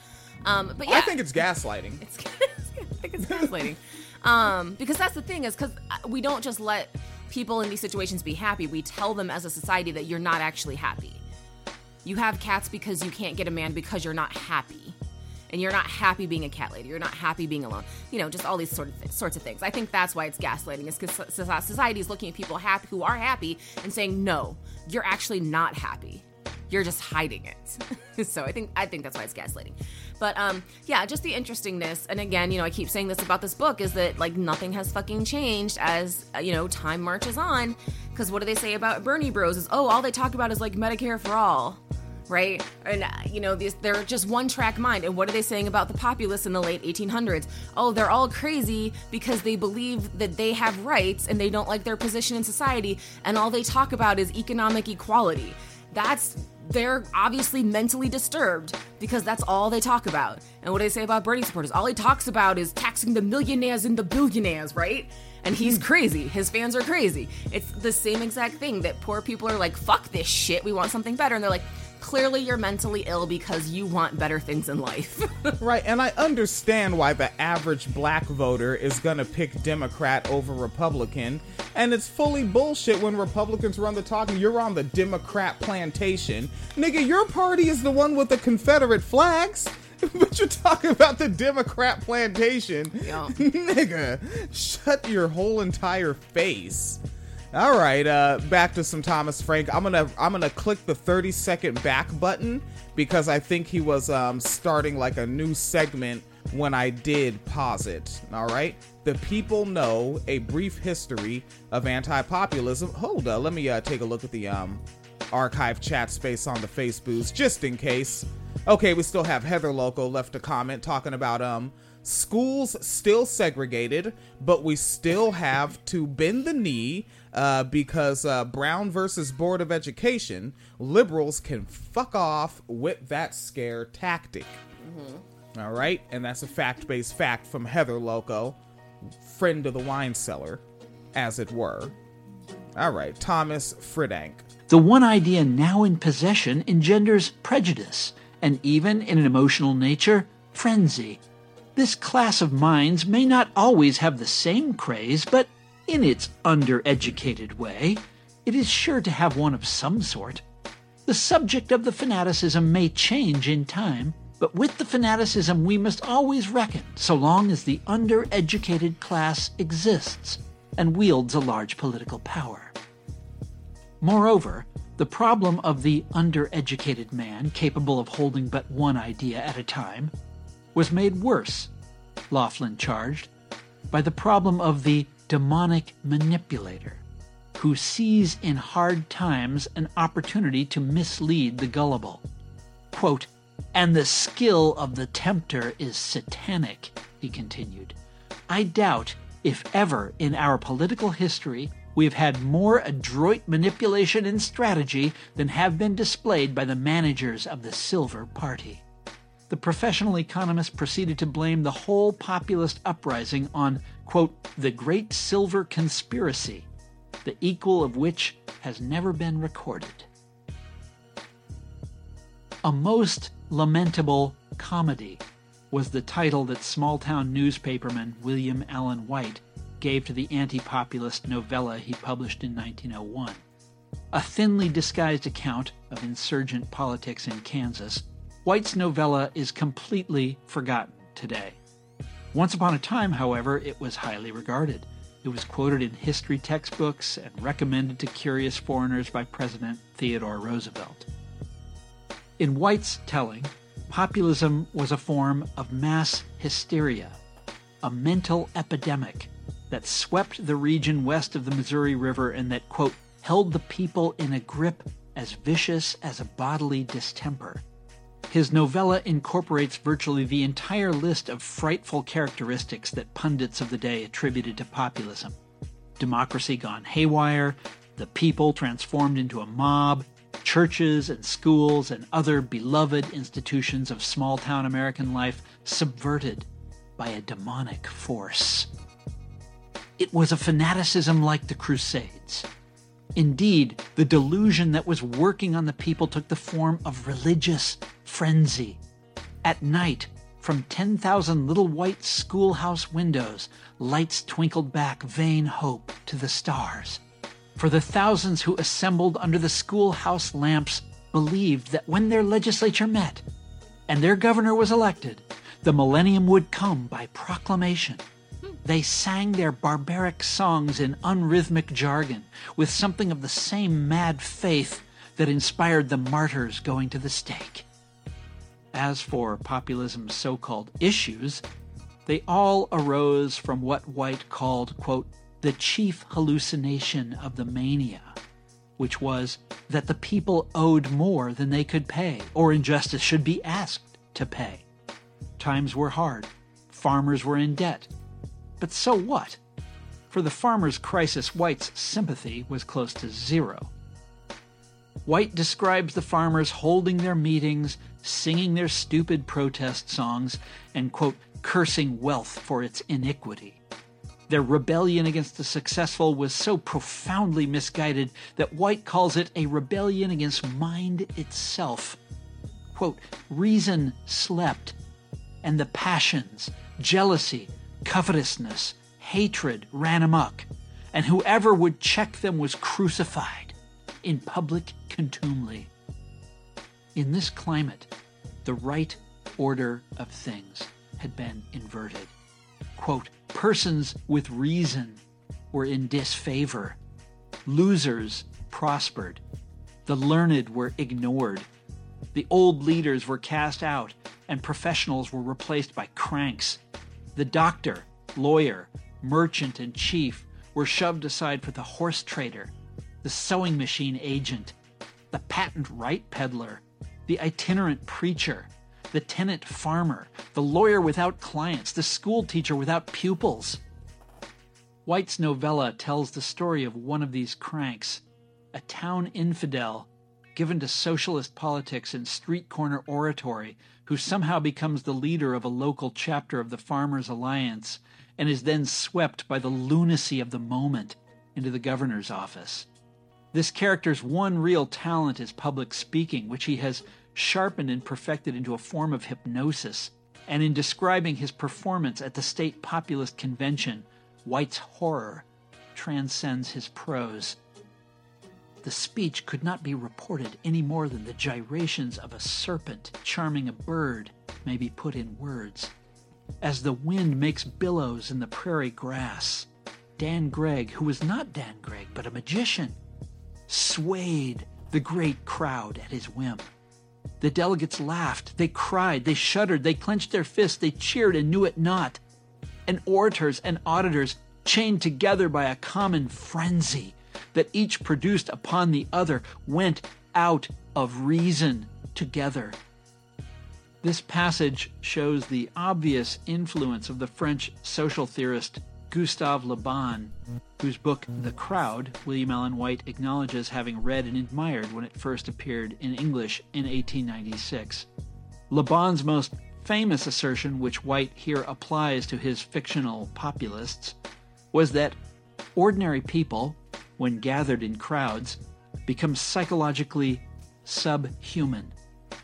Um, but yeah, I think it's gaslighting. it's I think it's gaslighting. Um, because that's the thing is because we don't just let people in these situations be happy. We tell them as a society that you're not actually happy. You have cats because you can't get a man because you're not happy. And you're not happy being a cat lady. You're not happy being alone. You know, just all these sort of th- sorts of things. I think that's why it's gaslighting. Is because society is looking at people happy who are happy and saying, "No, you're actually not happy. You're just hiding it." so I think I think that's why it's gaslighting. But um, yeah, just the interestingness. And again, you know, I keep saying this about this book is that like nothing has fucking changed as uh, you know time marches on. Because what do they say about Bernie Bros? Is oh, all they talk about is like Medicare for all right? And uh, you know, these they're just one track mind. And what are they saying about the populists in the late 1800s? Oh, they're all crazy because they believe that they have rights and they don't like their position in society, and all they talk about is economic equality. That's they're obviously mentally disturbed because that's all they talk about. And what do they say about Bernie supporters? All he talks about is taxing the millionaires and the billionaires, right? And he's hmm. crazy. His fans are crazy. It's the same exact thing that poor people are like, fuck this shit. We want something better. And they're like, clearly you're mentally ill because you want better things in life. Right, and I understand why the average black voter is gonna pick Democrat over Republican, and it's fully bullshit when Republicans run the talking. You're on the Democrat plantation. Nigga, your party is the one with the Confederate flags. But you're talking about the Democrat plantation. Yeah. Nigga, shut your whole entire face. All right, uh, back to some Thomas Frank. I'm gonna I'm gonna click the 30 second back button because I think he was um, starting like a new segment when I did pause it. All right, the people no a brief history of anti-populism. Hold up, let me uh, take a look at the um, archive chat space on the Facebooks just in case. Okay, we still have Heather Loco left a comment talking about um schools still segregated, but we still have to bend the knee uh, because uh, Brown versus Board of Education, liberals can fuck off with that scare tactic. All right, and that's a fact-based fact from Heather Loco, friend of the wine cellar, as it were. All right, Thomas Fridank. The one idea now in possession engenders prejudice, and even in an emotional nature, frenzy. This class of minds may not always have the same craze, but in its undereducated way, it is sure to have one of some sort. The subject of the fanaticism may change in time, But with the fanaticism we must always reckon, so long as the undereducated class exists and wields a large political power. Moreover, the problem of the undereducated man, capable of holding but one idea at a time, was made worse, Laughlin charged, by the problem of the demonic manipulator, who sees in hard times an opportunity to mislead the gullible. Quote, and the skill of the tempter is satanic, he continued. I doubt if ever in our political history we have had more adroit manipulation and strategy than have been displayed by the managers of the Silver Party. The professional economist proceeded to blame the whole populist uprising on, quote, the Great Silver Conspiracy, the equal of which has never been recorded. A most lamentable comedy was the title that small town newspaperman William Allen White gave to the anti populist novella he published in 1901. A thinly disguised account of insurgent politics in Kansas, White's novella is completely forgotten today. Once upon a time, however, it was highly regarded. It was quoted in history textbooks and recommended to curious foreigners by President Theodore Roosevelt. In White's telling, populism was a form of mass hysteria, a mental epidemic that swept the region west of the Missouri River and that, quote, held the people in a grip as vicious as a bodily distemper. His novella incorporates virtually the entire list of frightful characteristics that pundits of the day attributed to populism democracy gone haywire, the people transformed into a mob, churches and schools and other beloved institutions of small town American life subverted by a demonic force. It was a fanaticism like the Crusades. Indeed, the delusion that was working on the people took the form of religious frenzy. At night, from 10,000 little white schoolhouse windows, lights twinkled back vain hope to the stars. For the thousands who assembled under the schoolhouse lamps believed that when their legislature met and their governor was elected, the millennium would come by proclamation. They sang their barbaric songs in unrhythmic jargon with something of the same mad faith that inspired the martyrs going to the stake. As for populism's so called issues, they all arose from what White called, quote, the chief hallucination of the mania, which was that the people owed more than they could pay, or injustice should be asked to pay. Times were hard, farmers were in debt. But so what? For the farmers' crisis, White's sympathy was close to zero. White describes the farmers holding their meetings, singing their stupid protest songs, and, quote, cursing wealth for its iniquity. Their rebellion against the successful was so profoundly misguided that White calls it a rebellion against mind itself. Quote, reason slept, and the passions, jealousy, covetousness, hatred ran amok, and whoever would check them was crucified in public contumely. In this climate, the right order of things had been inverted. Quote, persons with reason were in disfavor. Losers prospered. The learned were ignored. The old leaders were cast out, and professionals were replaced by cranks. The doctor, lawyer, merchant, and chief were shoved aside for the horse trader, the sewing machine agent, the patent right peddler, the itinerant preacher, the tenant farmer, the lawyer without clients, the school teacher without pupils. White's novella tells the story of one of these cranks, a town infidel given to socialist politics and street corner oratory, who somehow becomes the leader of a local chapter of the Farmers Alliance and is then swept by the lunacy of the moment into the governor's office. This character's one real talent is public speaking, which he has sharpened and perfected into a form of hypnosis. And in describing his performance at the state populist convention, White's horror transcends his prose. The speech could not be reported any more than the gyrations of a serpent charming a bird may be put in words. As the wind makes billows in the prairie grass, Dan Gregg, who was not Dan Gregg but a magician, swayed the great crowd at his whim. The delegates laughed, they cried, they shuddered, they clenched their fists, they cheered and knew it not. And orators and auditors, chained together by a common frenzy that each produced upon the other, went out of reason together. This passage shows the obvious influence of the French social theorist Gustave Le Bon, whose book The Crowd William Allen White acknowledges having read and admired when it first appeared in English in 1896. Le Bon's most famous assertion, which White here applies to his fictional populists, was that ordinary people, when gathered in crowds, become psychologically subhuman,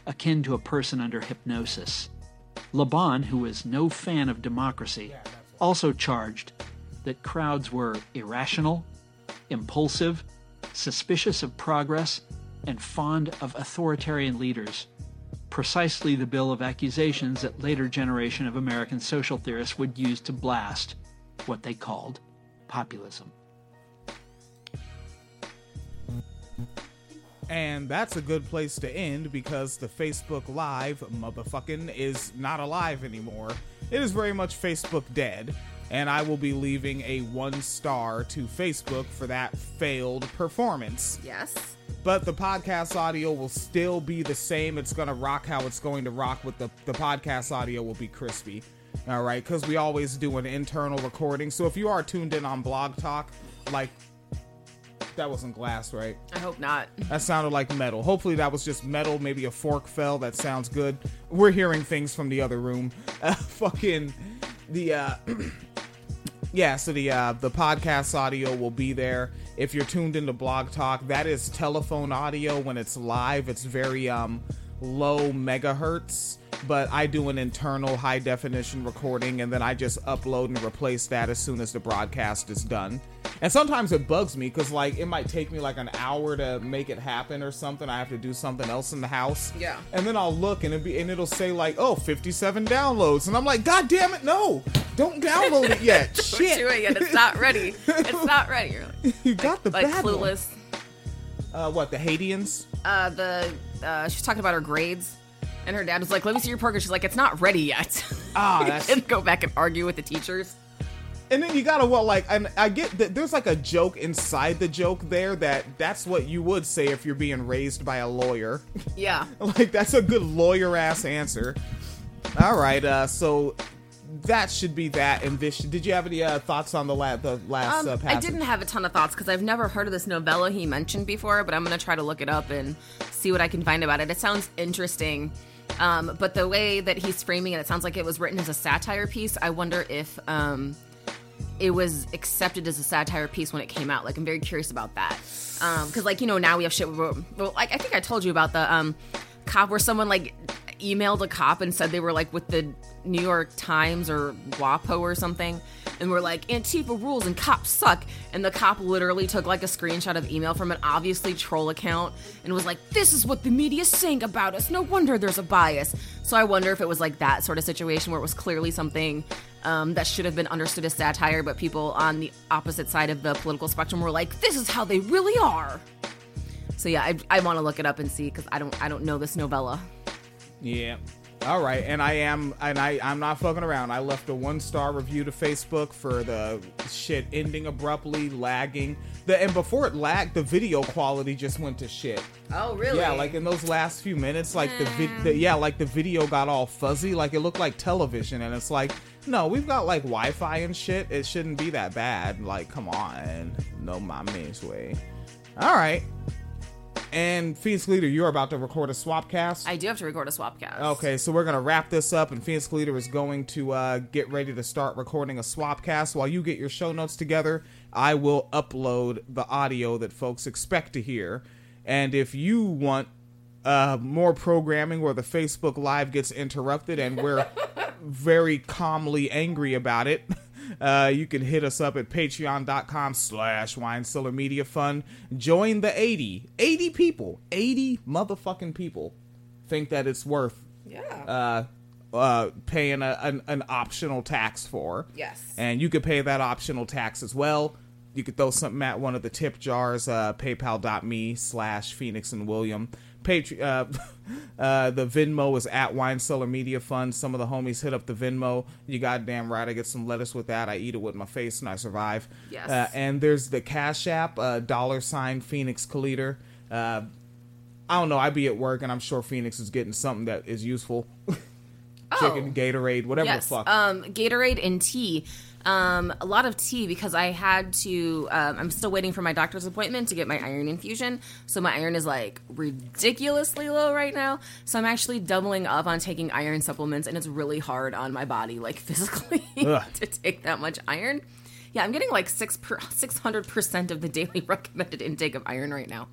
akin to a person under hypnosis. Le Bon, who was no fan of democracy, also charged that crowds were irrational, impulsive, suspicious of progress, and fond of authoritarian leaders. Precisely the bill of accusations that later generation of American social theorists would use to blast what they called populism. And that's a good place to end because the Facebook Live motherfucking is not alive anymore. It is very much Facebook dead. And I will be leaving a one star to Facebook for that failed performance. Yes. But the podcast audio will still be the same. It's going to rock how it's going to rock with the, the podcast audio will be crispy. All right. Because we always do an internal recording. So if you are tuned in on Blog Talk, like that wasn't glass, right? I hope not. That sounded like metal. Hopefully, that was just metal. Maybe a fork fell. That sounds good. We're hearing things from the other room. Uh, fucking the uh, yeah. So the uh, the podcast audio will be there. If you're tuned into Blog Talk, that is telephone audio. When it's live, it's very um low megahertz. But I do an internal high definition recording, and then I just upload and replace that as soon as the broadcast is done. And sometimes it bugs me because like it might take me like an hour to make it happen or something. I have to do something else in the house. Yeah. And then I'll look and it be and it'll say like, oh, 57 downloads. And I'm like, God damn it, no. Don't download it yet. Shit. do it yet. It's not ready. It's not ready. Like, you got the like bad one. Uh what, the Haitians? Uh, the uh, she's talking about her grades, and her dad was like, "Let me see your program." She's like, "It's not ready yet." Ah, that's and go back and argue with the teachers. And then you gotta well, like, and I get that there's like a joke inside the joke there that that's what you would say if you're being raised by a lawyer. Yeah. like that's a good lawyer ass answer. All right, uh, so that should be that. And this, did you have any uh, thoughts on the la- the last Um, uh, I didn't have a ton of thoughts because I've never heard of this novella he mentioned before, but I'm gonna try to look it up and see what I can find about it. It sounds interesting. Um, but the way that he's framing it, it sounds like it was written as a satire piece. I wonder if um, it was accepted as a satire piece when it came out. Like, I'm very curious about that. Because, like, you know, now we have shit. Where, well, like, I think I told you about the um, cop where someone, like, emailed a cop and said they were, like, with the New York Times or WAPO or something. And we're like, Antifa rules and cops suck. And the cop literally took, like, a screenshot of email from an obviously troll account and was like, this is what the media's saying about us. No wonder there's a bias. So I wonder if it was, like, that sort of situation where it was clearly something um, that should have been understood as satire, but people on the opposite side of the political spectrum were like, "This is how they really are." So yeah, I, I want to look it up and see because I don't I don't know this novella. Yeah. All right, and I am, and I, I'm not fucking around. I left a one star review to Facebook for the shit ending abruptly, lagging. The and before it lagged, the video quality just went to shit. Oh really? Yeah, like in those last few minutes, like the, vid- the yeah, like the video got all fuzzy, like it looked like television, and it's like, no, we've got like Wi-Fi and shit. It shouldn't be that bad. Like, come on, no mama's way. All right. And Phoenix Leader, you're about to record a swap cast. I do have to record a swap cast. Okay, so we're gonna wrap this up, and Phoenix Leader is going to uh, get ready to start recording a swap cast. While you get your show notes together, I will upload the audio that folks expect to hear. And if you want uh, more programming where the Facebook Live gets interrupted and we're very calmly angry about it, uh, you can hit us up at patreon.com slash wine cellar media fund. Join the 80. 80 people. 80 motherfucking people think that it's worth Yeah. uh, uh, paying a, an, an optional tax for. Yes. And you could pay that optional tax as well. You could throw something at one of the tip jars, uh, paypal.me slash Phoenix and William. Patre- uh, uh, the Venmo is at Wine Cellar Media Fund. Some of the homies hit up the Venmo. You goddamn right. I get some lettuce with that. I eat it with my face and I survive. Yes. Uh, and there's the Cash App, uh, dollar sign Phoenix Caliter. Uh, I don't know. I be at work and I'm sure Phoenix is getting something that is useful. Chicken, Gatorade, whatever Oh. yes. the fuck. Um, Gatorade and tea. Um, a lot of tea because I had to. Um, I'm still waiting for my doctor's appointment to get my iron infusion. So my iron is like ridiculously low right now. So I'm actually doubling up on taking iron supplements, and it's really hard on my body, like physically, to take that much iron. Yeah, I'm getting like six per six hundred percent of the daily recommended intake of iron right now.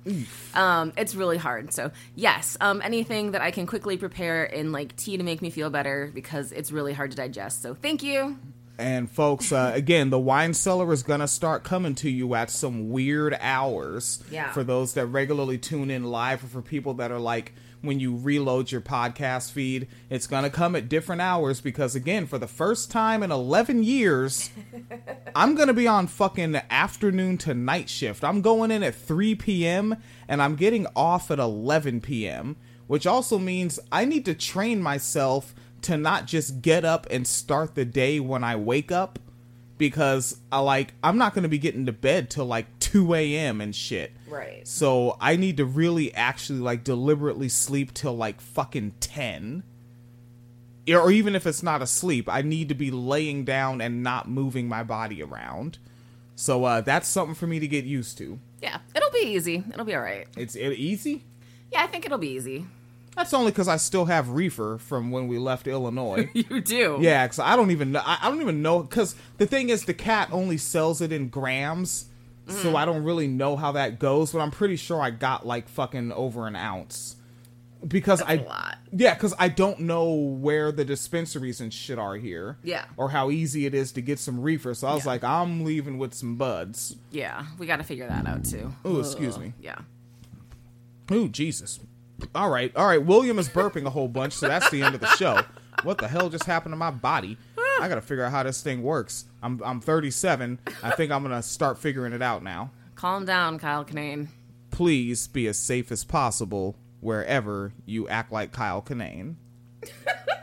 Um, it's really hard. So yes, um, anything that I can quickly prepare in like tea to make me feel better because it's really hard to digest. So thank you. And folks, uh, again, the wine cellar is gonna start coming to you at some weird hours. Yeah. For those that regularly tune in live, or for people that are like, when you reload your podcast feed, it's gonna come at different hours because, again, for the first time in 11 years, I'm gonna be on fucking afternoon to night shift. I'm going in at 3 p.m. and I'm getting off at 11 p.m., which also means I need to train myself to not just get up and start the day when I wake up because I like I'm not gonna be getting to bed till like 2 a.m. and shit. Right. So I need to really actually like deliberately sleep till like fucking 10 or even if it's not asleep, I need to be laying down and not moving my body around. So uh, that's something for me to get used to. Yeah, it'll be easy. It'll be all right. It's it easy. Yeah, I think it'll be easy. That's only because I still have reefer from when we left Illinois. You do. yeah, because I don't even know. I, I don't even know because the thing is, the cat only sells it in grams, so mm. I don't really know how that goes. But I'm pretty sure I got like fucking over an ounce because I a lot. yeah, because I don't know where the dispensaries and shit are here. Yeah. or how easy it is to get some reefer. So I was Yeah. like, I'm leaving with some buds. Yeah, we got to figure that out too. Oh, excuse me. Yeah. Ooh, Jesus. All right, all right. William is burping a whole bunch, so that's the end of the show. What the hell just happened to my body? I gotta figure out how this thing works. I'm I'm 37. I think I'm gonna start figuring it out now. Calm down, Kyle Kinane. Please be as safe as possible wherever you act like Kyle Kinane.